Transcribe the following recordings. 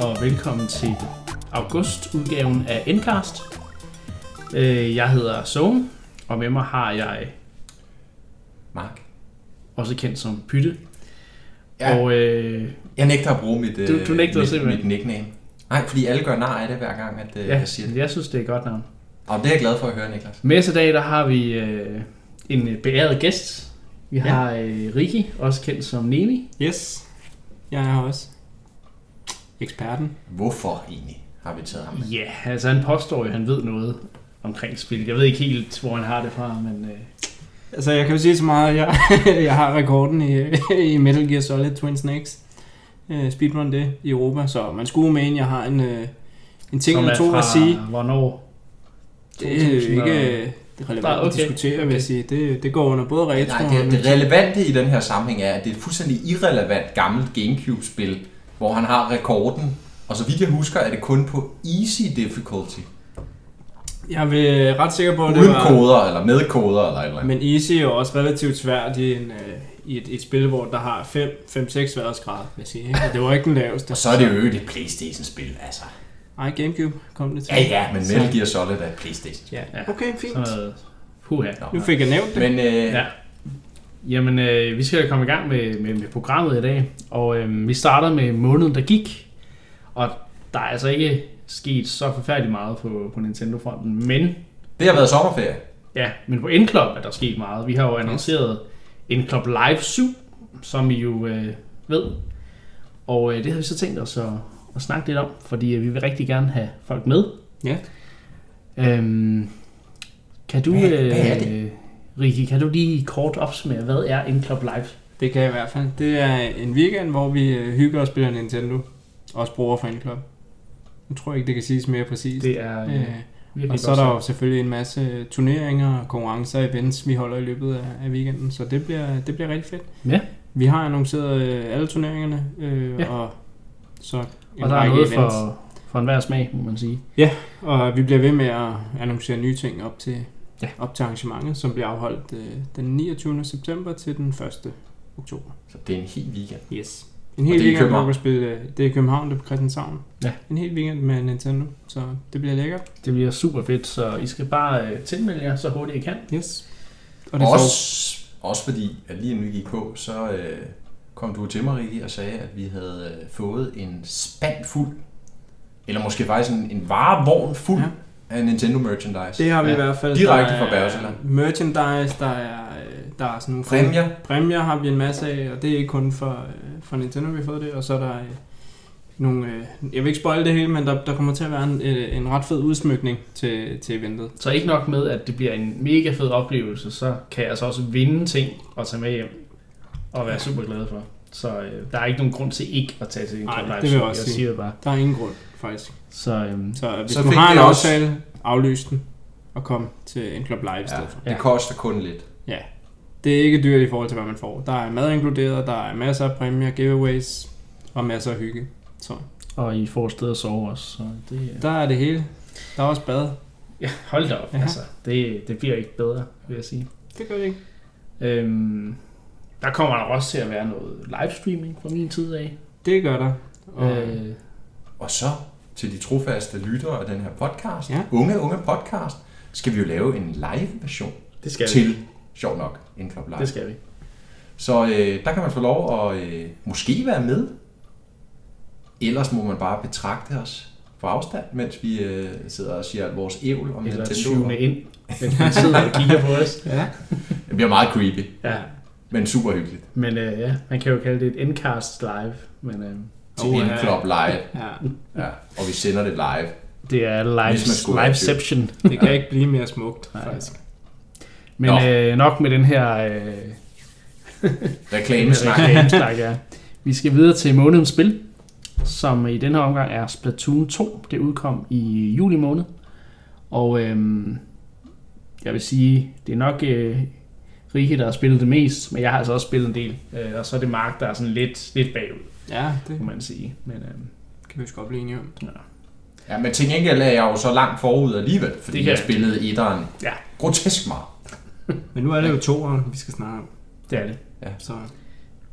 Og velkommen til augustudgaven af Endcast. Øh, Jeg hedder Sone, og med mig har jeg Mark. også kendt som Pytte. Ja. Og øh, Jeg nægter at bruge mit, Du- du nægter mit, simpelthen. mit nickname. Nej, fordi alle gør nar af det hver gang, at øh, ja, jeg siger det. jeg synes, det er et godt navn. Og det er jeg glad for at høre, Niklas. Med os i dag, der har vi øh, en øh, beæret gæst. Vi Ja. har øh, Riki, også kendt som Nemi. Yes, jeg er her også. Eksperten. Hvorfor egentlig har vi taget ham med? Ja, altså han påstår jo, at han ved noget omkring spil. Jeg ved ikke helt, hvor han har det fra, men øh, Altså, jeg kan jo sige så meget, jeg, jeg har rekorden i, i Metal Gear Solid Twin Snakes. Uh, speedrun det i Europa, så man skulle mene, jeg har en, uh, en ting eller er to at sige. hvornår? Det er jo 2000 og- ikke øh, det relevant Nej, okay. at diskutere, vil Okay. jeg sige. Det, det går under både retro Nej, det, og... det relevante i den her sammenhæng er, at det er et fuldstændig irrelevant gammelt Gamecube-spil, hvor han har rekorden. Og så vidt jeg husker, er det kun på easy difficulty. Jeg er ret sikker på, at det Uden var... koder, eller med koder, eller et eller andet. Men Easy er jo også relativt svært i, en, uh, i et, et spil, hvor der har 5-6 sværhedsgrader, vil jeg sige. Ikke? Og det var ikke den laveste. Og så er det jo ikke et Playstation-spil, altså. Ej, Gamecube kom det til. Ja, ja, men Metal Så- Gear Solid er et Playstation. Ja, Ja. okay, fint. Sådan noget puha. Nå. Nu fik jeg nævnt det. Men øh, Ja. Jamen, øh, vi skal komme i gang med, med, med programmet i dag, og øh, vi starter med måneden, der gik, og der er altså ikke sket så forfærdeligt meget på, på Nintendo-fronten, men det har været sommerferie. ja, men på N-Club er der sket meget. Vi har jo annonceret N-Club Live 7, som I jo øh, ved, og øh, det har vi så tænkt os at, at snakke lidt om, fordi øh, vi vil rigtig gerne have folk med. Ja. Øhm, kan du, Hvad- hvad er øh, det? Rikki, kan du lige kort opsummere, hvad er N-Club Live? Det kan jeg i hvert fald. Det er en weekend, hvor vi øh, hygger og spiller Nintendo. Også bruger for Club. Nu tror jeg ikke, det kan siges mere præcist. Det er øh, Øh, virkelig og så er der jo selvfølgelig en masse turneringer, konkurrencer og events, vi holder i løbet af, af weekenden. Så det bliver, det bliver rigtig fedt. Ja. Vi har annonceret øh, alle turneringerne, øh, Ja. og så en Og der er noget events. for, for enhver smag, må man sige. Og vi bliver ved med at annoncere nye ting op til, Ja. op til arrangementet, som bliver afholdt øh, den 29. september til den 1. oktober. Så det er en hel weekend. Yes. En hel er weekend, hvor København? vi det er i København, det er på Christianshavn. Ja. En hel weekend med Nintendo, så det bliver lækkert. Det bliver super fedt, så I skal bare øh, tilmelde jer så hurtigt I kan. Yes. Og det Også, også fordi, at lige inden vi gik på, så øh, kom du til mig, Rikke, og sagde, at vi havde øh, fået en spand fuld, eller måske faktisk en, en varevogn fuld Ja. Af Nintendo merchandise. det har vi Ja. i hvert fald. Direkte fra er Bergsala. Merchandise, der er, øh, der er sådan nogle Præmier. Præmier har vi en masse af, og det er ikke kun for, øh, for Nintendo, vi har fået det. Og så er der øh, nogle... Øh, jeg vil ikke spoil det hele, men der, der kommer til at være en, øh, en ret fed udsmykning til, til eventet. Så ikke nok med, at det bliver en mega fed oplevelse, så kan jeg altså også vinde ting og tage med hjem og være super glad for. Så øh, der er ikke nogen grund til ikke at tage til en Nej, det vil jeg også jeg sige. siger det bare. Der er ingen grund, faktisk. Så øhm, Så hvis Så du har vi en også- aftale, aflys den og kom til en Club Live i stedet Ja, for. det Ja. koster kun lidt. Det er ikke dyrt i forhold til, hvad man får. Der er mad inkluderet, der er masser af præmier, giveaways og masser af hygge. Så og I får et sted at sove også. Så det, øh, der er det hele. Der er også bad. ja, hold da op. Ja. Altså, det, det bliver ikke bedre, vil jeg sige. Det gør det ikke. Øhm, der kommer der også til at være noget livestreaming fra min tid af. Det gør der. Og, Øh, Og så til de trofaste lyttere af den her podcast, Ja. unge, unge podcast, skal vi jo lave en live version det skal vi. til, sjov nok, en Club Live. Det skal vi. Så øh, der kan man få lov at øh, måske være med. Ellers må man bare betragte os på afstand, mens vi øh, sidder og siger vores ævl om Eller tyvende ind, mens man sidder og kigger på os. ja. Det bliver meget creepy, Ja, men super hyggeligt. men øh, ja, man kan jo kalde det et endcast live, men øh, Til Oh, en ja. Live. ja. Ja, og vi sender det live. det er live, liveception. Det kan ikke blive mere smukt, Nej. faktisk. Men Nå. øh, nok med den her øh, Reklamesnak. reklamesnak, ja. Vi skal videre til månedens spil, som i den her omgang er Splatoon 2. Det udkom i juli måned. Og øhm, jeg vil sige, det er nok øh, Rike, der har spillet det mest, men jeg har altså også spillet en del. Øh, og så er det Mark, der er sådan lidt, lidt bagud, Ja, det må man sige. Men øhm, kan vi sgu godt blive enige om. Ja, men til gengæld er jeg jo så langt forud alligevel, fordi Det kan jeg spillede etteren Ja. grotesk meget. Men nu er det jo toeren, vi skal snakke om. det er det. Så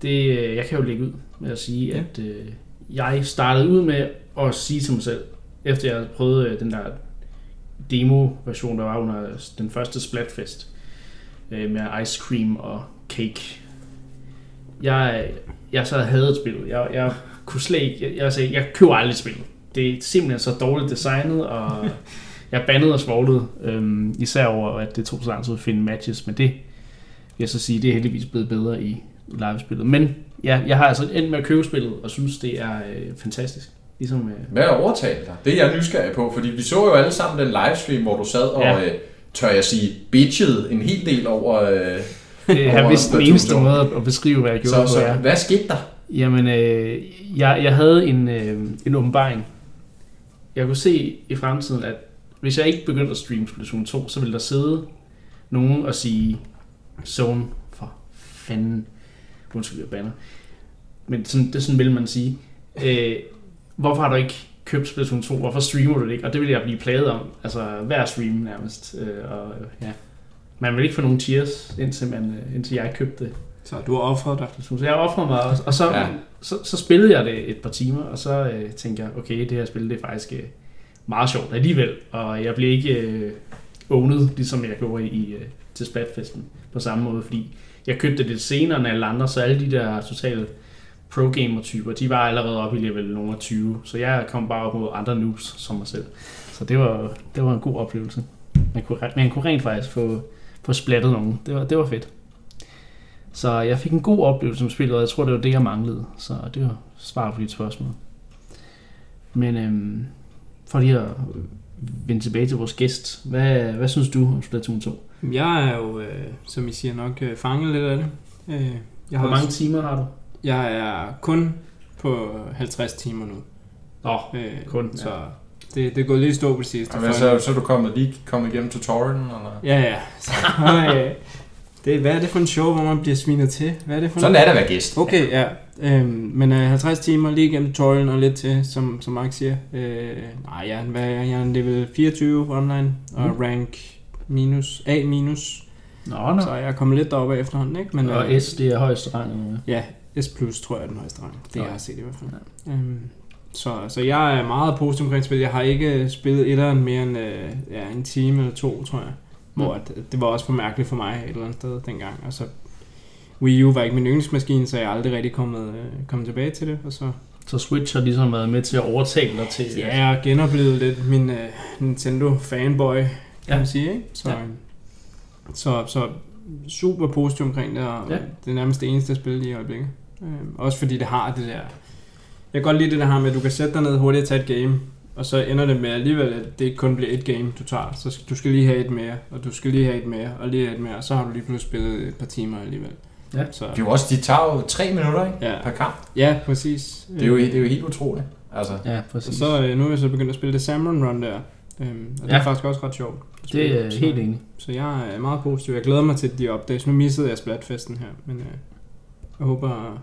det. øh, Jeg kan jo lægge ud med at sige, Ja. at øh, jeg startede ud med at sige til mig selv, efter jeg havde prøvet øh, den der demo-version, der var under den første Splatfest, øh, med ice cream og cake. Jeg, jeg så havde spillet. Jeg, jeg kunne slet ikke, jeg, jeg, sagde, jeg køber aldrig spillet. Det er simpelthen så dårligt designet, og jeg bandede og svoglede, øhm, især over, at det tog så lang tid at finde matches, men det vil jeg så sige, det er heldigvis blevet bedre i livespillet. Men ja, jeg har altså endt med at købe spillet, og synes, det er øh, fantastisk. Ligesom, øh, Hvad er overtalt dig? Det er jeg nysgerrig på, fordi vi så jo alle sammen den livestream, hvor du sad og, Ja. øh, tør jeg sige, bitchede en hel del over... Øh, det er vist den eneste 2. måde at- beskrive, hvad jeg gjorde Så, på. så Ja. hvad skete der? Jamen, øh, jeg, jeg havde en, øh, en åbenbaring. Jeg kunne se i fremtiden, at hvis jeg ikke begyndte at streame Splatoon 2, så ville der sidde nogen og sige, Zone, for fanden, undskyld, jeg banner. Men sådan, det sådan vil man sige. Øh, hvorfor har du ikke købt Splatoon 2? Hvorfor streamer du det ikke? Og det vil jeg blive plaget om. Altså hver stream nærmest. Øh, og, ja. Man vil ikke få nogen cheers, indtil, man, øh, indtil jeg købte det. Så du har offret dig. Så jeg offrede mig også. Og så, Ja. så, så spillede jeg det et par timer, og så øh, tænkte jeg, okay, det her spil det er faktisk øh, meget sjovt alligevel. Og jeg blev ikke øh, ownet, ligesom jeg gjorde i, øh, til Splatfesten på samme måde, fordi jeg købte det lidt senere end alle andre, så alle de der totale pro-gamer-typer, de var allerede oppe i level nummer 20, så jeg kom bare op mod andre noobs som mig selv. Så det var, det var en god oplevelse. Man kunne, man kunne rent faktisk få, få splattet nogen. Det var, det var fedt. Så jeg fik en god oplevelse med spillet, og jeg tror, det var det, jeg manglede. Så det var svar på dit spørgsmål. Men øhm, for lige at vende tilbage til vores gæst. Hvad, hvad synes du om Splatoon 2? Jeg er jo, øh, som I siger nok, øh, fanget lidt af det. Øh, jeg, har Hvor mange timer har du? jeg er kun på 50 timer nu. Nå, Øh, kun, ja. Det, det er gået lige stå på det hvad, så, så er du kommet, lige kommet igennem tutorialen? Eller? Ja, ja. Så, øh, det, hvad er det for en show, hvor man bliver svinet til? Hvad er det for Sådan er det at være gæst. Okay, ja. Øhm, men øh, 50 timer lige igennem tutorialen og lidt til, som, som Mark siger. Øh, nej, jeg, er- hvad jeg? jeg er en level 24 online, og Mm. rank minus, A minus. Nå, nå. Så jeg er kommet lidt deroppe af efterhånden, ikke? Men, og øh, S, det er højeste rang? Ja, S plus tror jeg er den højeste rang. Det Nå. jeg har set i hvert fald. Øhm, så, så jeg er meget positiv omkring spillet. Jeg har ikke spillet etteren mere end øh, ja, en time eller to, tror jeg. Hvor at, det var også for mærkeligt for mig et eller andet sted dengang. Og så Wii U var ikke min yndlingsmaskine, så jeg er aldrig rigtig kommet, øh, kommet tilbage til det. Og så Så Switch har ligesom været med til at overtale dig til... ja, jeg har genoplevet lidt min øh, Nintendo fanboy, kan Ja. man sige. Ikke? Så, Ja. så, så super positiv omkring det, og Ja. det er nærmest det eneste jeg spiller lige i øjeblikket. Øh, også fordi det har det der... Jeg kan godt lide det der her med, at du kan sætte dig ned hurtigt og tage et game, og så ender det med alligevel, at det ikke kun bliver et game, du tager. Så du skal lige have et mere, og du skal lige have et mere, og lige have et mere, og så har du lige pludselig spillet et par timer alligevel. Ja. Så, Det er jo også, de tager jo tre minutter ikke? Ja. per kamp. ja, præcis. Det er, jo, det er jo helt utroligt. Altså, Ja, Og præcis. så øh, nu er jeg så begyndt at spille det Salmon Run der, øhm, og det Ja. er faktisk også ret sjovt. det er Så- helt enig. Så jeg er meget positiv. Jeg glæder mig til de updates. Nu missede jeg Splatfesten her, men øh, jeg håber...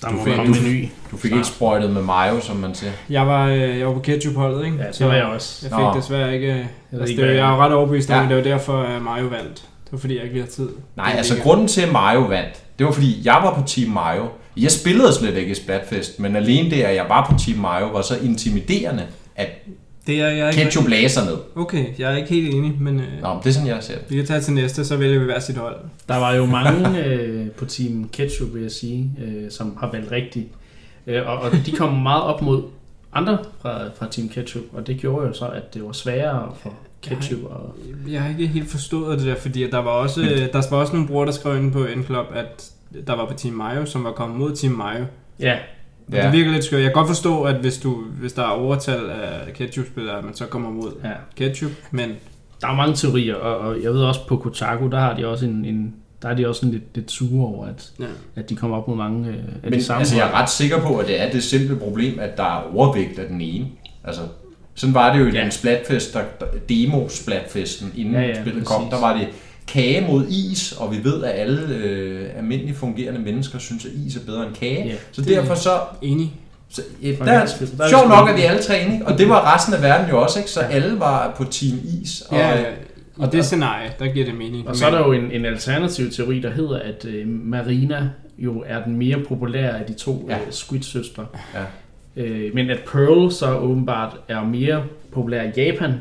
Der Du må fik- komme du- en ny. du fik ikke sprøjtet med mayo, som man siger. Jeg var, øh, jeg var på ketchup-holdet, ikke? Ja, det var jeg også. Jeg fik Nå. desværre ikke... Jeg ved altså, ikke, det, jeg er jo ret overbevist om, Ja. det var derfor, at Mario vandt. Det var fordi, jeg ikke lige har tid. Nej, altså ligger- grunden til, at Mario vandt, det var fordi, jeg var på Team Mario. Jeg spillede slet ikke i Splatfest, men alene det, at jeg var på Team Mario, var så intimiderende, at Det er jeg ikke... ketchup lagde sig ned. Okay, jeg er ikke helt enig, men øh, Nå, men det er sådan, jeg ser det. vi kan tage til næste, så vælger vi hver sit hold. Der var jo mange øh, på Team Ketchup, vil jeg sige, øh, som har valgt rigtigt. Øh, og, og de kom meget op mod andre fra, fra Team Ketchup, og det gjorde jo så, at det var sværere for Ketchup. Og, Jeg har ikke helt forstået det der, fordi at der var også, øh, der var også nogle brugere, der skrev ind på N-Club, at der var på Team Mario, som var kommet mod Team Mario. ja, Ja. Ja. Det virker lidt skørt. Jeg kan godt forstå, at hvis, du, hvis der er overtal af ketchup-spillere, at man så kommer mod ja. ketchup, men Der er mange teorier, og, og jeg ved også på Kotaku, der har de også en, en der er de også sådan lidt, lidt sure over, at, ja. at de kommer op mod mange øh, af Men de samme. altså, jeg er ret sikker på, at det er det simple problem, at der er overvægt af den ene. Altså, sådan var det jo i Ja. den splatfest, der, der, demo-splatfesten, inden Ja, ja, spillet præcis. kom, der var det kage mod is, og vi ved, at alle øh, almindelige fungerende mennesker synes, at is er bedre end kage. Ja, så derfor så... Enig. så ja, der, er- der er sjovt nok, at de alle tre enige, og det var resten af verden jo også, ikke? Så alle var på team is. Og, Ja, i det scenarie, der giver det mening. Og så er der jo en, en alternativ teori, der hedder, at øh, Marina jo er den mere populære af de to Ja. ja. øh, Squid-søstre. Ja. Øh, men at Pearl så åbenbart er mere populær i Japan,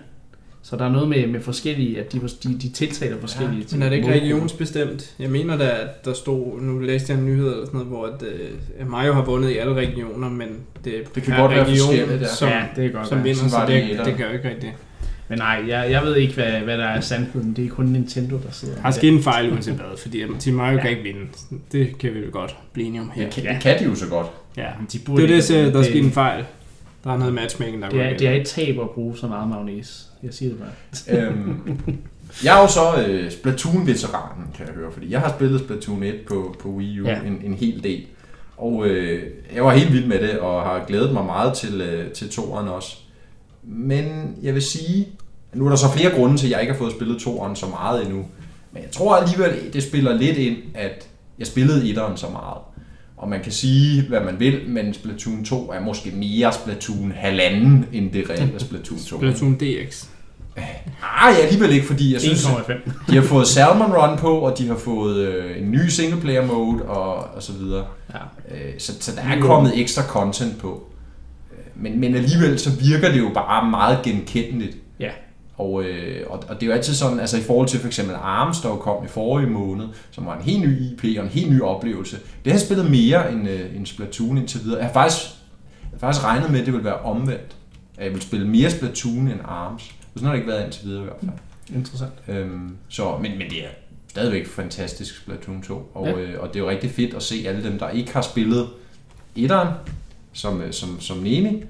så der er noget med, med forskellige, at de, de, de tiltaler forskellige Ja, til men er det ikke regionsbestemt? Jeg mener da, at der stod, nu læste jeg en nyhed eller sådan noget, hvor at, øh, Mario har vundet i alle regioner, men det, Det kan godt være region, forskelligt, ja. som, ja, det kan godt som være. vinder, så var det det, det gør jo ikke rigtigt. Men nej, jeg, jeg ved ikke, hvad, hvad der er sandheden. Det er kun Nintendo, der sidder Der er sket en fejl uanset hvad, fordi at Team Mario Ja. kan ikke vinde. Det kan vi jo godt blive enige om her. Det kan, Ja. det kan de jo så godt. Ja. De Det burde er det, siger, ikke- der er sket en fejl. Der er noget matchmaking, der det, går er, galt. det er et tab at bruge så meget mayonnaise. Jeg siger det bare. øhm, jeg er jo så øh, Splatoon-veteranen, kan jeg høre, fordi jeg har spillet Splatoon 1 på, på Wii U Ja. en, en hel del. Og øh, jeg var helt vild med det, og har glædet mig meget til, øh, til toeren også. Men jeg vil sige, nu er der så flere grunde til, at jeg ikke har fået spillet toeren så meget endnu. Men jeg tror alligevel, det spiller lidt ind, at jeg spillede etteren så meget. Og man kan sige, hvad man vil, men Splatoon 2 er måske mere Splatoon halvanden, end det reelle Splatoon 2. Splatoon DX. Ah, ja, alligevel ikke, fordi jeg synes, 1,5. de har fået Salmon Run på, og de har fået øh, en ny singleplayer mode, og, og så videre. Ja. Øh, så, så der er kommet ekstra content på. Øh, Men, men alligevel så virker det jo bare meget genkendeligt. Ja. Og, øh, og, og det er jo altid sådan, altså i forhold til for eksempel ARMS, der kom i forrige måned, som var en helt ny IP og en helt ny oplevelse. Det har spillet mere end, øh, end Splatoon indtil videre. Jeg har faktisk, jeg har faktisk regnet med, at det ville være omvendt. At jeg vil spille mere Splatoon end ARMS. Sådan har det ikke været indtil videre i hvert fald. Interessant. Øhm, så, men, men det er stadigvæk fantastisk Splatoon 2, og, Ja. ja. øh, og det er jo rigtig fedt at se alle dem, der ikke har spillet etteren, som, øh, som, som Nemi,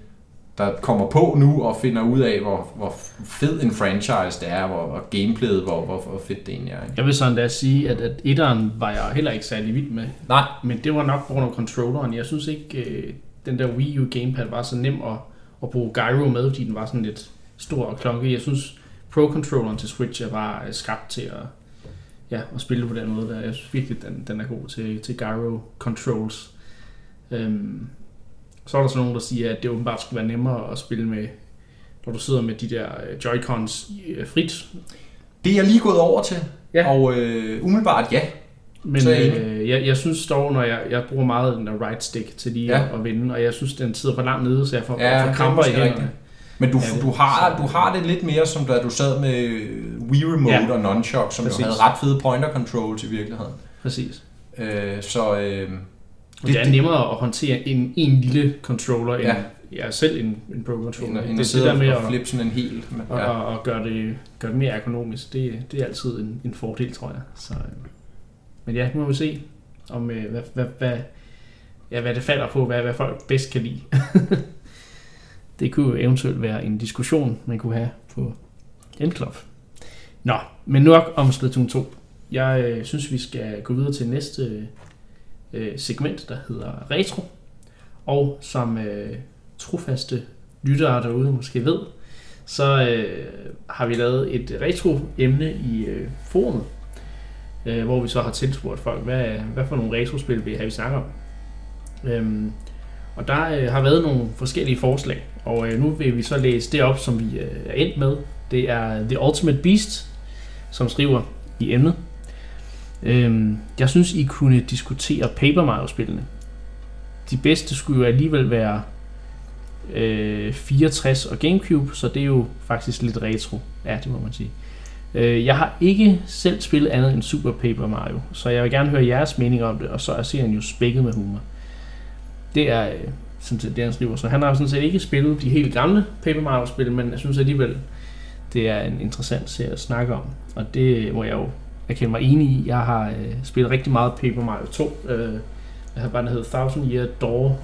der kommer på nu og finder ud af, hvor, hvor fed en franchise det er, hvor, og gameplayet, hvor, hvor, hvor fedt det egentlig er. Ikke? Jeg vil sådan da sige, at, at etteren var jeg heller ikke særlig vild med. Nej, Men det var nok på grund af controlleren. Jeg synes ikke, øh, den der Wii U gamepad var så nem at, at bruge gyro med, fordi den var sådan lidt stor og klonke. Jeg synes, Pro-controlleren til Switch er bare øh, skabt til at, ja, at spille på den måde der. Jeg synes virkelig, den, den er god til, til gyro controls. Øhm, så er der så nogen, der siger, at det åbenbart skulle være nemmere at spille med, når du sidder med de der øh, Joy-Cons øh, frit. det er jeg lige gået over til, Ja. og øh, umiddelbart ja. Men Så øh, jeg, jeg synes dog, når jeg, jeg bruger meget den der right stick til lige Ja. ja. at vinde, og jeg synes, den sidder for langt nede, så jeg får, Ja, får er kramper i hænderne. Men du, Ja, det- du, har, du har det lidt mere, som da du sad med Wii Remote Ja. og Nunchuck, som Præcis. jo havde ret fede pointer controls i virkeligheden. Præcis. Øh, så øh, det, det er nemmere at håndtere en, en lille controller, end Ja. ja. selv en, en pro controller. Det at er det sidde der med at, flippe sådan en hel. og, Ja. og, og gøre, det, gøre det mere ergonomisk. Det, det er altid en, en fordel, tror jeg. Så, øh, men ja, nu må vi se, om øh, hvad, hvad, hvad, ja, hvad det falder på, hvad, hvad folk bedst kan lide. det kunne jo eventuelt være en diskussion, man kunne have på Endclub. Nå, men nok om Splatoon 2. Jeg øh, synes, vi skal gå videre til næste øh, segment, der hedder Retro. Og som øh, trofaste lyttere derude måske ved, så øh, har vi lavet et retro-emne i øh, forumet, øh, hvor vi så har tilspurgt folk, hvad, hvad for nogle retrospil vi har vi snakker om. Øhm, og der øh, har været nogle forskellige forslag, og øh, nu vil vi så læse det op, som vi øh, er endt med. Det er The Ultimate Beast, som skriver i emnet. Øhm, jeg synes, I kunne diskutere Paper Mario-spillene. De bedste skulle jo alligevel være øh, 64 og Gamecube, så det er jo faktisk lidt retro. Ja, det må man sige. Øh, jeg har ikke selv spillet andet end Super Paper Mario, så jeg vil gerne høre jeres mening om det, og så er serien jo spækket med humor. Det er øh, sådan set det, han skriver. Så han har sådan set ikke spillet de helt gamle Paper Mario-spil, men jeg synes alligevel, det er en interessant serie at snakke om. Og det øh, må jeg jo erkende mig enig i. Jeg har øh, spillet rigtig meget Paper Mario 2. Øh, jeg har bare, der hedder Thousand Year Door,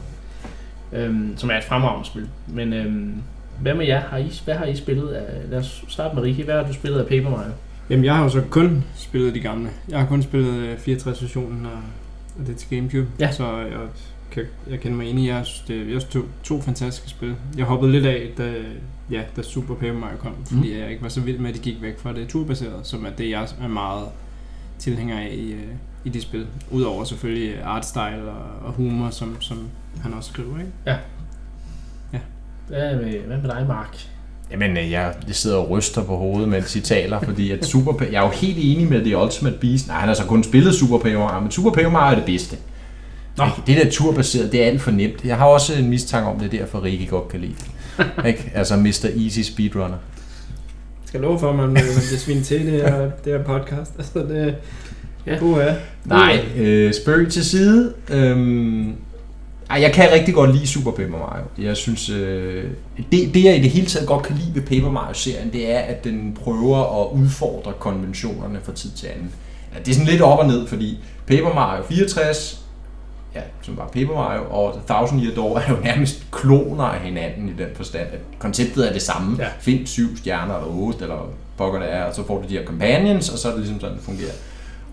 øh, som er et fremragende spil. Men øh, hvad med jer? Har I, hvad har I spillet af, lad os starte med Rikke. Hvad har du spillet af Paper Mario? Jamen, jeg har jo så kun spillet de gamle. Jeg har kun spillet øh, 64-versionen og, og det til Gamecube. Ja. Så jeg, kan, jeg kender mig enig i, jeg synes, det, synes, to, to fantastiske spil. Jeg hoppede lidt af, da, ja, da Super Paper Mario kom, fordi Mhm. jeg ikke var så vild med, at de gik væk fra det turbaseret, som er det, jeg er meget tilhænger af i, øh, i de spil. Udover selvfølgelig artstyle og, og humor, som, som han også skriver, ikke? Hvad med, hvad med dig, Mark? Jamen, øh, jeg, jeg sidder og ryster på hovedet, mens I taler, fordi at Super jeg er jo helt enig med The Ultimate Beast. Nej, han har så kun spillet Super Paper Mario, men Super Paper Mario er det bedste. Nå. Det der turbaseret, det er alt for nemt. Jeg har også en mistanke om, det er derfor Rikke godt kan lide. Ikke? Altså Mr. Easy Speedrunner. Jeg skal love for, at man, man bliver svinet til det her, det her podcast. Altså, det... Ja. Ja. Uh, Nej, øh, spøg til side. Øhm, ej, jeg kan rigtig godt lide Super Paper Mario. Jeg synes, øh, det, det jeg i det hele taget godt kan lide ved Paper Mario-serien, det er, at den prøver at udfordre konventionerne fra tid til anden. Ja, det er sådan lidt op og ned, fordi Paper Mario 64, ja, som var Paper Mario, og Thousand Year Door er jo nærmest kloner af hinanden i den forstand, at konceptet er det samme. Ja. Find syv stjerner eller otte, eller pokker det er, og så får du de her companions, og så er det ligesom sådan, det fungerer.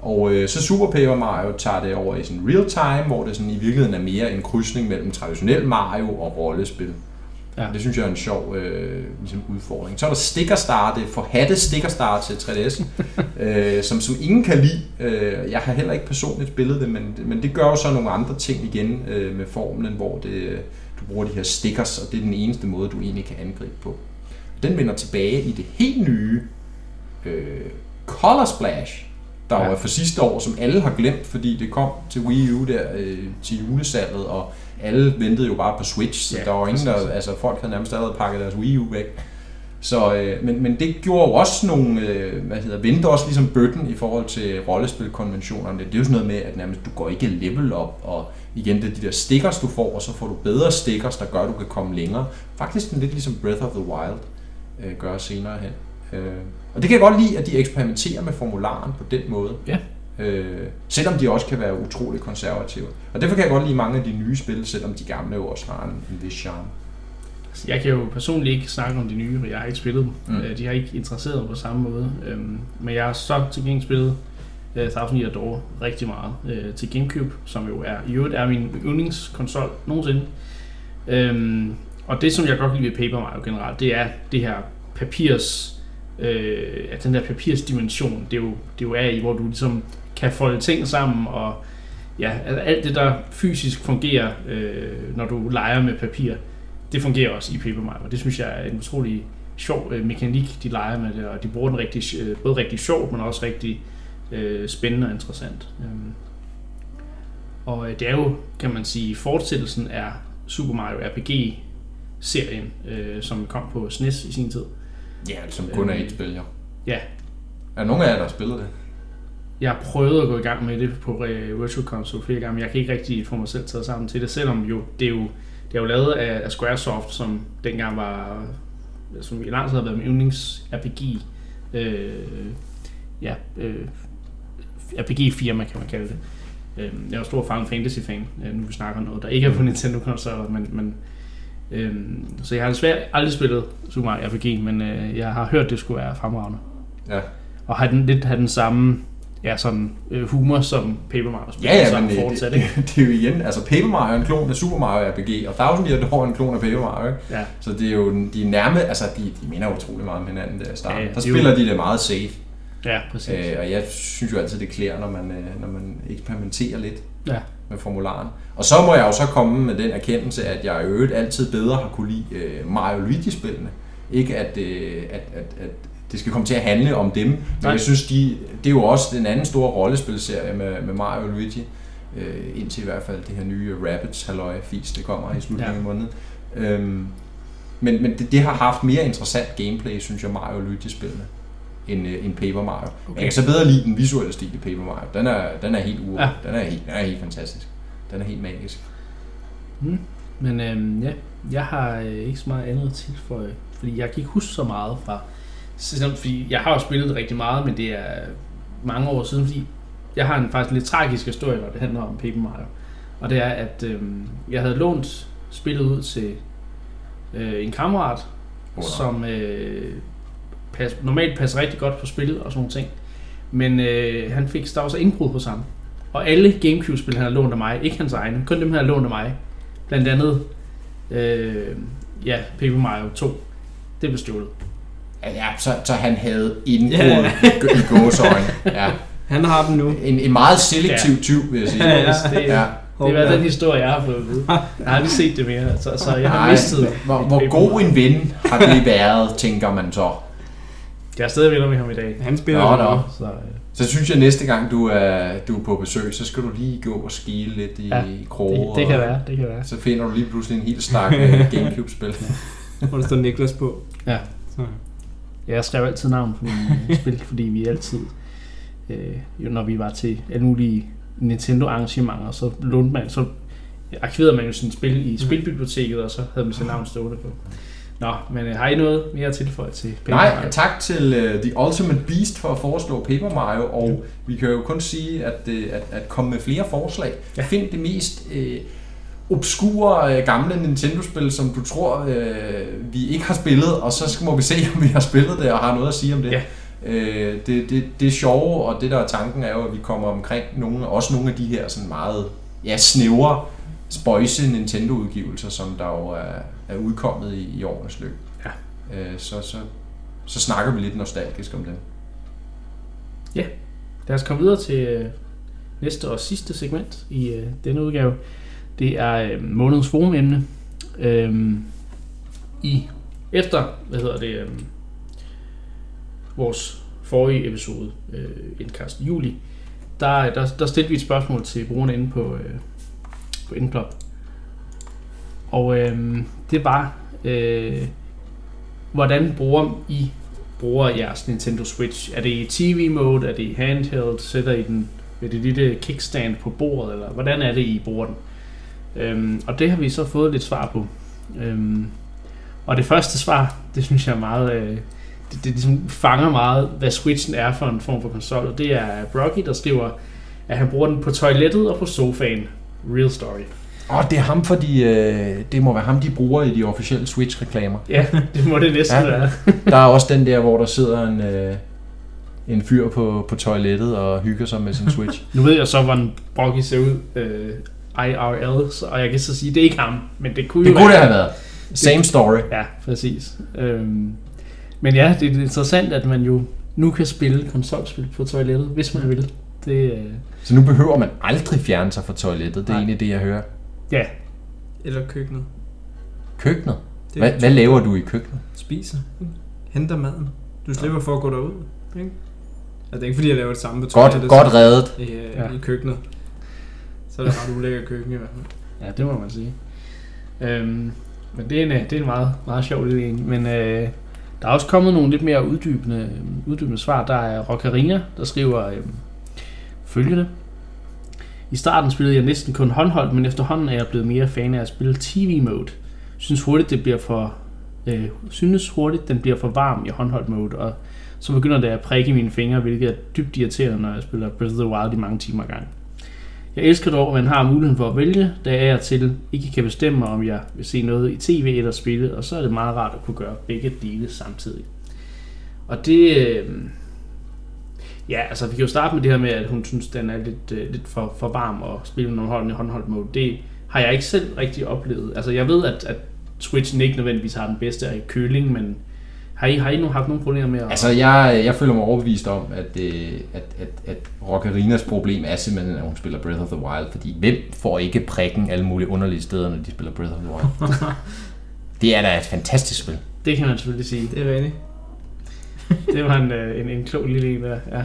Og øh, så Super Paper Mario tager det over i sådan real time, hvor det sådan i virkeligheden er mere en krydsning mellem traditionel Mario og rollespil. Ja. Det synes jeg er en sjov øh, ligesom udfordring. Så er der Sticker Star, det forhatte Sticker Star til 3DS, øh, som, som ingen kan lide. Øh, jeg har heller ikke personligt spillet det, men, men det gør jo så nogle andre ting igen øh, med formlen, hvor det, øh, du bruger de her stickers, og det er den eneste måde, du egentlig kan angribe på. Den vender tilbage i det helt nye øh, Color Splash, der Ja. var for sidste år, som alle har glemt, fordi det kom til Wii U der øh, til julesalget, og alle ventede jo bare på Switch, så Ja, der var ingen, der, altså folk havde nærmest allerede pakket deres Wii U væk. Så, øh, men, men det gjorde jo også nogle, øh, hvad hedder, vendte også ligesom bøtten i forhold til rollespilkonventionerne. Det er jo sådan noget med, at nærmest du går ikke level op, og igen, det er de der stickers, du får, og så får du bedre stickers, der gør, at du kan komme længere. Faktisk lidt ligesom Breath of the Wild øh, gør senere hen. Øh, og det kan jeg godt lide, at de eksperimenterer med formularen på den måde. Ja. Øh, selvom de også kan være utrolig konservative. Og derfor kan jeg godt lide mange af de nye spil, selvom de gamle jo også har en, en vis charme. Altså, Jeg kan jo personligt ikke snakke om de nye, for jeg har ikke spillet dem. Mm. Mm. De har ikke interesseret mig på samme måde. Øhm, Men jeg har så til gengæld spillet uh, Thousand Year Door rigtig meget uh, til Gamecube, som jo er i øvrigt er min yndlingskonsol nogensinde. Øhm, og det, som jeg godt kan lide ved Paper Mario generelt, det er det her papirs, øh, at den der papirsdimension, det er, jo, det er jo er i, hvor du ligesom kan folde ting sammen, og ja, alt det, der fysisk fungerer, øh, når du leger med papir, det fungerer også i Paper Mario. Det synes jeg er en utrolig sjov øh, mekanik, de leger med det, og de bruger den rigtig, øh, både rigtig sjovt, men også rigtig øh, spændende og interessant. Øhm, og øh, det er jo, kan man sige, fortsættelsen af Super Mario RPG-serien, øh, som kom på SNES i sin tid. Ja, som kun er et spil, ja. Ja. Er der nogen af jer, der har spillet det? Jeg har prøvet at gå i gang med det på øh, Virtual Console flere gange, men jeg kan ikke rigtig få mig selv taget sammen til det, selvom jo, det er jo, det er jo lavet af, af Squaresoft, som dengang var, som i lang tid har været min yndlings RPG, øh, ja, øh, RPG-firma kan man kalde det. Øh, jeg er jo stor Final Fantasy-fan, øh, nu vi snakker noget, der ikke er på Nintendo-konsoller, men, men øh, så jeg har desværre aldrig spillet Super Mario RPG, men øh, jeg har hørt, det skulle være fremragende. Ja. Og har den lidt have den samme ja, sådan, øh, humor som Paper Mario spil, Ja, ja, som men det, fortsat, det, det, det, er jo igen, altså Paper Mario er en klon af Super Mario RPG, og Thousand Year Door er en klon af Paper Mario, ikke? Ja. Så det er jo, de er nærme, altså de, de minder utrolig meget om hinanden der i starten. Ja, Ja, der er spiller de det meget safe, Ja, præcis. øh, og jeg synes jo altid, det klæder, når man, øh, når man eksperimenterer lidt Ja. Med formularen. Og så må jeg jo så komme med den erkendelse, at jeg i øvrigt altid bedre har kunne lide øh, Mario Luigi-spillene. Ikke at, øh, at, at, at det skal komme til at handle om dem, men Nej. jeg synes, de, det er jo også den anden store rollespilserie med, med Mario Luigi. Øh, indtil i hvert fald det her nye Rabbids halløj fis, det kommer i slutningen Ja. af måneden. Øhm, men men det, det har haft mere interessant gameplay, synes jeg, Mario Luigi-spillene, end, øh, end Paper Mario. Okay. Jeg kan så bedre lide den visuelle stil i Paper Mario. Den er, den er helt ur. Ja. Den, er helt, den er helt fantastisk. Den er helt magisk. Mm. Men øhm, ja, jeg har øh, ikke så meget andet at tilføje, fordi jeg kan ikke huske så meget fra, fordi jeg har jo spillet rigtig meget, men det er mange år siden, fordi jeg har en faktisk lidt tragisk historie, når det handler om Paper Mario. Og det er, at øhm, jeg havde lånt spillet ud til øh, en kammerat, Under. som øh, pas, normalt passer rigtig godt på spil og sådan nogle ting. Men øh, han fik, så indbrud hos ham. Og alle Gamecube-spil, han har lånt af mig, ikke hans egne, kun dem, han har lånt af mig. Blandt andet, øh, ja, Paper Mario 2. Det blev stjålet. Ja, ja så, så han havde indbrud Ja. i gåsøjne. Ja. Han har dem nu. En, en meget selektiv tyv, vil jeg sige. Ja, ja. Det, Ja. det er den historie, jeg har fået at vide. Jeg har aldrig set det mere, så, så jeg har Nej, mistet hvor, hvor god en ven har det været, tænker man så. Jeg er stadig venner med ham i dag. Han spiller Nå, jo nå. Så, øh, Så synes jeg, næste gang du er, du er på besøg, så skal du lige gå og skile lidt i Ja, kroge. det, det kan og være, det kan være. Så finder du lige pludselig en helt stak øh, Gamecube-spil. Hvor der står Niklas på. Ja. Så. Ja, Jeg skrev altid navn på mine spil, fordi vi altid, øh, jo, når vi var til alle mulige Nintendo arrangementer, så lånte man, så arkiverede man jo sine spil i spilbiblioteket, og så havde man sit navn stående på. Nå, men øh, har I noget mere at tilføje til Paper Nej, Mario? tak til uh, The Ultimate Beast for at foreslå Paper Mario, og vi kan jo kun sige, at, uh, at, at komme med flere forslag. Ja. Ja. Find det mest uh, obskure gamle Nintendo-spil, som du tror, uh, vi ikke har spillet, og så skal- må vi se, om vi har spillet det og har noget at sige om det. Ja. Øh, det, det, det er sjove, og det der er tanken er jo, at vi kommer omkring nogle, også nogle af de her sådan meget ja, snævre, spøjse Nintendo-udgivelser, som der jo er, er udkommet i, i årenes løb. Ja. Øh, så, så, så snakker vi lidt nostalgisk om dem. Lad os komme videre til øh, næste og sidste segment i øh, denne udgave. Det er øh, månedens forumemne. Øhm, I efter, hvad hedder det, øh, vores forrige episode, øh, indkast i juli, der, der, der stillede vi et spørgsmål til brugerne inde på, øh, på Indklub. Og øh, det var, øh, hvordan bruger I bruger jeres Nintendo Switch? Er det i TV-mode? Er det i handheld? Sætter I den med det lille kickstand på bordet? Eller hvordan er det, I bruger den? Øhm, og det har vi så fået lidt svar på. Øhm, og det første svar, det synes jeg er meget... Øh, det, det ligesom fanger meget, hvad Switchen er for en form for konsol. Og det er Brocky, der skriver, at han bruger den på toilettet og på sofaen. Real story. Og det er ham, fordi øh, det må være ham, de bruger i de officielle Switch-reklamer. Ja, det må det næsten Ja. være. Der er også den der, hvor der sidder en, øh, en fyr på, på toilettet og hygger sig med sin Switch. Nu ved jeg så, hvordan Brocky ser ud øh, IRL, så, og jeg kan så sige, det er ikke ham, men det kunne Det jo kunne det være. have været. Same story. Ja, præcis. Øhm, men ja, det er interessant, at man jo nu kan spille konsolspil på toilettet, hvis man vil. Det, øh, Så nu behøver man aldrig fjerne sig fra toilettet. Det er Nej. egentlig det, jeg hører. Ja, Eller køkkenet. Køkkenet. Det Hvad, hvad laver du i køkkenet? Spiser. ikke? Henter maden. Du slipper for at gå derud. Ikke? Altså, det er ikke fordi, jeg laver det samme på Godt, toilettet, godt reddet. i, øh, Ja. i køkkenet. Så er det ret ulækkert køkken i hvert fald. ja, det må man sige. Øhm, men det er en, øh, det er en meget, meget sjov lille en. Men øh, der er også kommet nogle lidt mere uddybende, uddybende svar. Der er Rockarina, der skriver øh, følgende. I starten spillede jeg næsten kun håndholdt, men efterhånden er jeg blevet mere fan af at spille TV-mode. Synes hurtigt, det bliver for, øh, synes hurtigt, den bliver for varm i håndholdt mode, og så begynder det at prikke i mine fingre, hvilket er dybt irriterende, når jeg spiller Breath of the Wild i mange timer gang. Jeg elsker dog, at man har muligheden for at vælge, da jeg til ikke kan bestemme, om jeg vil se noget i tv eller spille, og så er det meget rart at kunne gøre begge dele samtidig. Og det... Øh, ja, altså vi kan jo starte med det her med, at hun synes, den er lidt, øh, lidt for, for varm at spille med hånden i håndholdt mode. Det har jeg ikke selv rigtig oplevet. Altså jeg ved, at, at Switchen ikke nødvendigvis har den bedste af køling, men har I, har I nu haft nogle problemer med at... Altså, jeg, jeg føler mig overbevist om, at, øh, at, at, at Rockarinas problem er simpelthen, at hun spiller Breath of the Wild. Fordi hvem får ikke prikken alle mulige underlige steder, når de spiller Breath of the Wild? det er da et fantastisk spil. Det kan man selvfølgelig sige. Det er rigtigt. Det var en, øh, en, en klog lille en der, ja.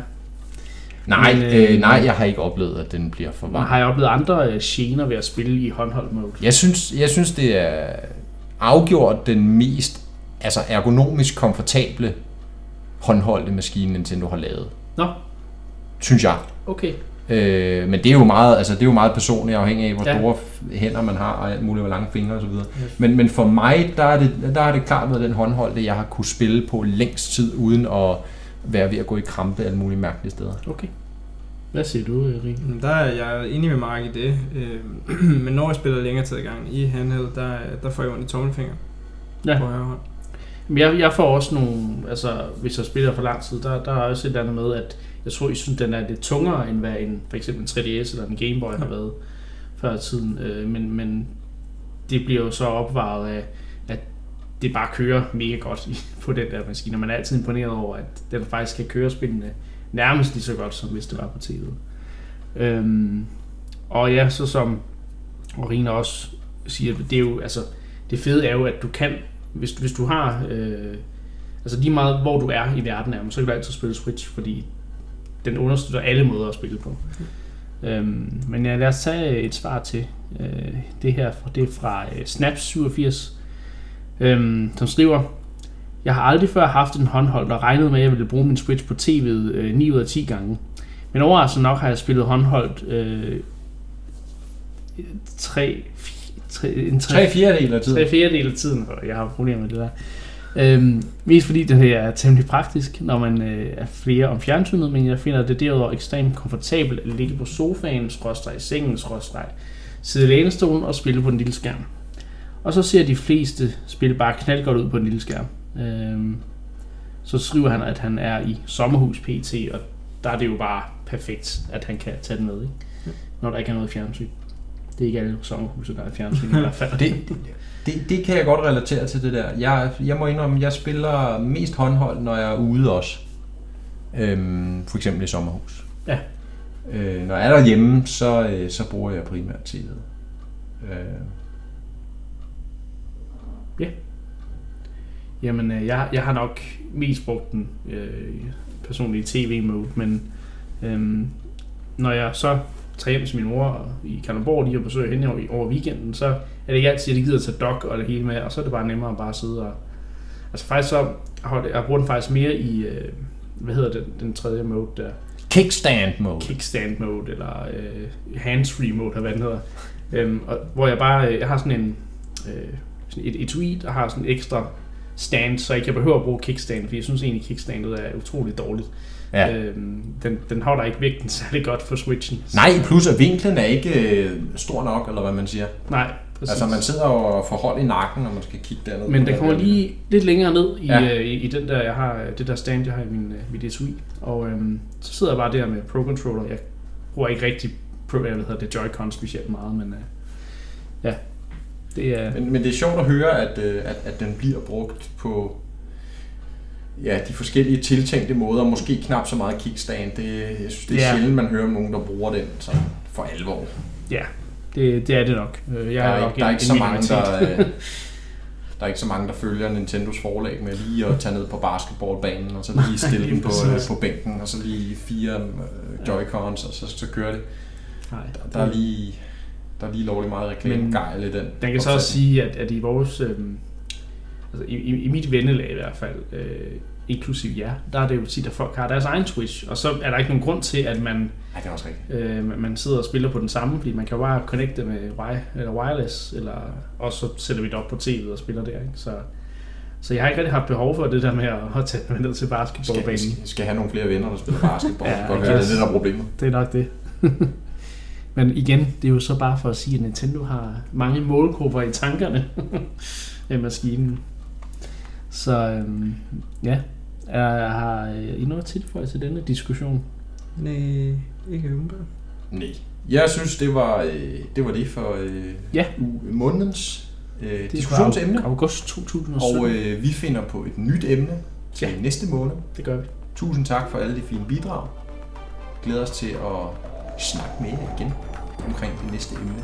Nej, Men, Men, øh, øh, nej, jeg har ikke oplevet, at den bliver for varm. Har jeg oplevet andre øh, gener ved at spille i håndholdt mode? Jeg synes, jeg synes, det er afgjort den mest altså ergonomisk komfortable håndholdte maskine, Nintendo har lavet. Nå, Synes jeg. okay. Øh, men det er jo meget, altså det er jo meget personligt afhængig af, hvor Ja. store hænder man har, og alt muligt, hvor lange fingre osv. Yes. Men, men for mig, der er, det, der er det klart været den håndholdte, jeg har kunne spille på længst tid, uden at være ved at gå i krampe alle mulige mærkelige steder. Okay. Hvad siger du? Men Der er jeg enig med Mark i det. Øh, men når jeg spiller længere tid i gang i handheld, der, der får jeg ondt i tommelfinger Ja. på højre hånd. Men Jeg, jeg får også nogle, altså hvis jeg spiller for lang tid, der, der er også et eller andet med, at jeg tror, I synes, den er lidt tungere, end hvad en, for eksempel en 3DS eller en Game Boy har været før i tiden. Øh, men, men det bliver jo så opvaret af, at det bare kører mega godt på den der maskine. Og man er altid imponeret over, at den faktisk kan køre spillene nærmest lige så godt, som hvis det var på tv'et. Øhm, og ja, så som Rina også siger, det er jo, altså, det fede er jo, at du kan, hvis, hvis du har, øh, Altså lige meget, hvor du er i verden, er, så kan du altid spille Switch, fordi den understøtter alle måder at spille på. Øhm, men ja, lad os tage et svar til øh, det her. Det er fra øh, Snaps87, øhm, som skriver, Jeg har aldrig før haft en håndholdt og regnet med, at jeg ville bruge min Switch på tv'et øh, 9 ud af 10 gange. Men overraskende nok har jeg spillet håndholdt øh, 3, 3, en 3, Tre fjerdedel af tiden. Tre fjerdedel af tiden, og jeg har problemer med det der. Øhm, mest fordi det her er temmelig praktisk, når man øh, er flere om fjernsynet, men jeg finder det derudover ekstremt komfortabelt at ligge på sofaen, skråstreg i sengen, skråstreg sidde i lænestolen og spille på den lille skærm. Og så ser de fleste spil bare knaldgodt ud på den lille skærm. Øhm, så skriver han, at han er i sommerhus PT, og der er det jo bare perfekt, at han kan tage den med, ikke? når der ikke er noget fjernsyn. Det er ikke alle sommerhuse, der er fjernsyn i hvert fald. Det, det, det, det kan jeg godt relatere til det der. Jeg, jeg må indrømme, jeg spiller mest håndhold, når jeg er ude også. Øhm, for eksempel i sommerhus. Ja. Øh, når jeg er derhjemme, så, øh, så bruger jeg primært tv'et. Øh, Jamen, øh, jeg, jeg har nok mest brugt den øh, personligt i tv-mode, men øh, når jeg så tager hjem til min mor i Kalundborg lige og besøger hende over, over weekenden, så er det ikke altid, at de gider tage dog og det hele med, og så er det bare nemmere at bare sidde og... Altså faktisk så, har jeg bruger den faktisk mere i, øh, hvad hedder den, den tredje mode der? kickstand mode. kickstand mode, eller øh, hands-free mode, eller hvad den hedder. Øhm, og, hvor jeg bare, øh, jeg har sådan en, øh, sådan et etui, der har sådan en ekstra stand, så jeg ikke behøver at bruge kickstand, fordi jeg synes egentlig, kickstandet er utroligt dårligt. Ja. Øhm, den, den holder ikke vægten særlig godt for switchen. Nej, plus at vinklen er ikke øh, stor nok, eller hvad man siger. Nej, præcis. Altså man sidder og får hold i nakken, når man skal kigge derned. Men den kommer lige lidt længere ned i, Ja. ja. øh, i, i den der, jeg har, det der stand, jeg har i min, øh, mit SUI. Og øhm, så sidder jeg bare der med Pro Controller. Jeg bruger ikke rigtig Pro, jeg ved det, Joy-Con specielt meget, men øh, ja, det er... Men, men det er sjovt at høre, at, øh, at, at den bliver brugt på ja, de forskellige tiltænkte måder, måske knap så meget kickstand. Det, jeg synes, det er Ja. sjældent, man hører om nogen, der bruger den sådan for alvor. Ja, det, det er det nok. Øh, Jeg Der er er, nok ikke, der er ikke så mange, der, øh, der er ikke så mange, der følger Nintendos forlag med lige at tage ned på basketballbanen, og så lige stille den på, præcis. på bænken, og så lige fire øh, Joy-Cons, og så, så kører det. Nej. Der, der, er lige, der er lige lovligt meget reklamegejl i den. Den kan så også sige, at, at i vores... Øh, altså i, i, i mit vennelag i hvert fald, øh, inklusiv jer, der er det jo tit, at folk har deres egen Twitch, og så er der ikke nogen grund til, at man, Ja, det er også rigtigt. øh, man sidder og spiller på den samme, fordi man kan jo bare connecte med eller wireless, eller, og så sætter vi det op på tv'et og spiller der. Ikke? Så, så jeg har ikke rigtig haft behov for det der med at, tage mig ned til Skal, basketballbanen. skal, skal have nogle flere venner, der spiller basketball. Ja, godt det er det, der er problemet. Det er nok det. Men igen, det er jo så bare for at sige, at Nintendo har mange målgrupper i tankerne med maskinen. Så øhm, ja, jeg har I noget tilføje til denne diskussion? Nej, ikke umiddelbart. Nej. Jeg synes, det var øh, det, var det for øh, Ja. u- månedens øh, er diskussionsemne. august 2017. Og øh, vi finder på et nyt emne til Ja. næste måned. det gør vi. Tusind tak for alle de fine bidrag. Glæder os til at snakke med jer igen omkring det næste emne,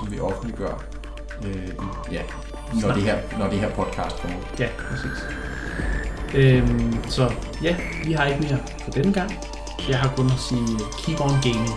som vi offentliggør, øh, ja, når det, her, når det her podcast kommer ud. Ja, præcis. Øhm, så ja, vi har ikke mere for denne gang. Jeg har kun at sige keep on gaming.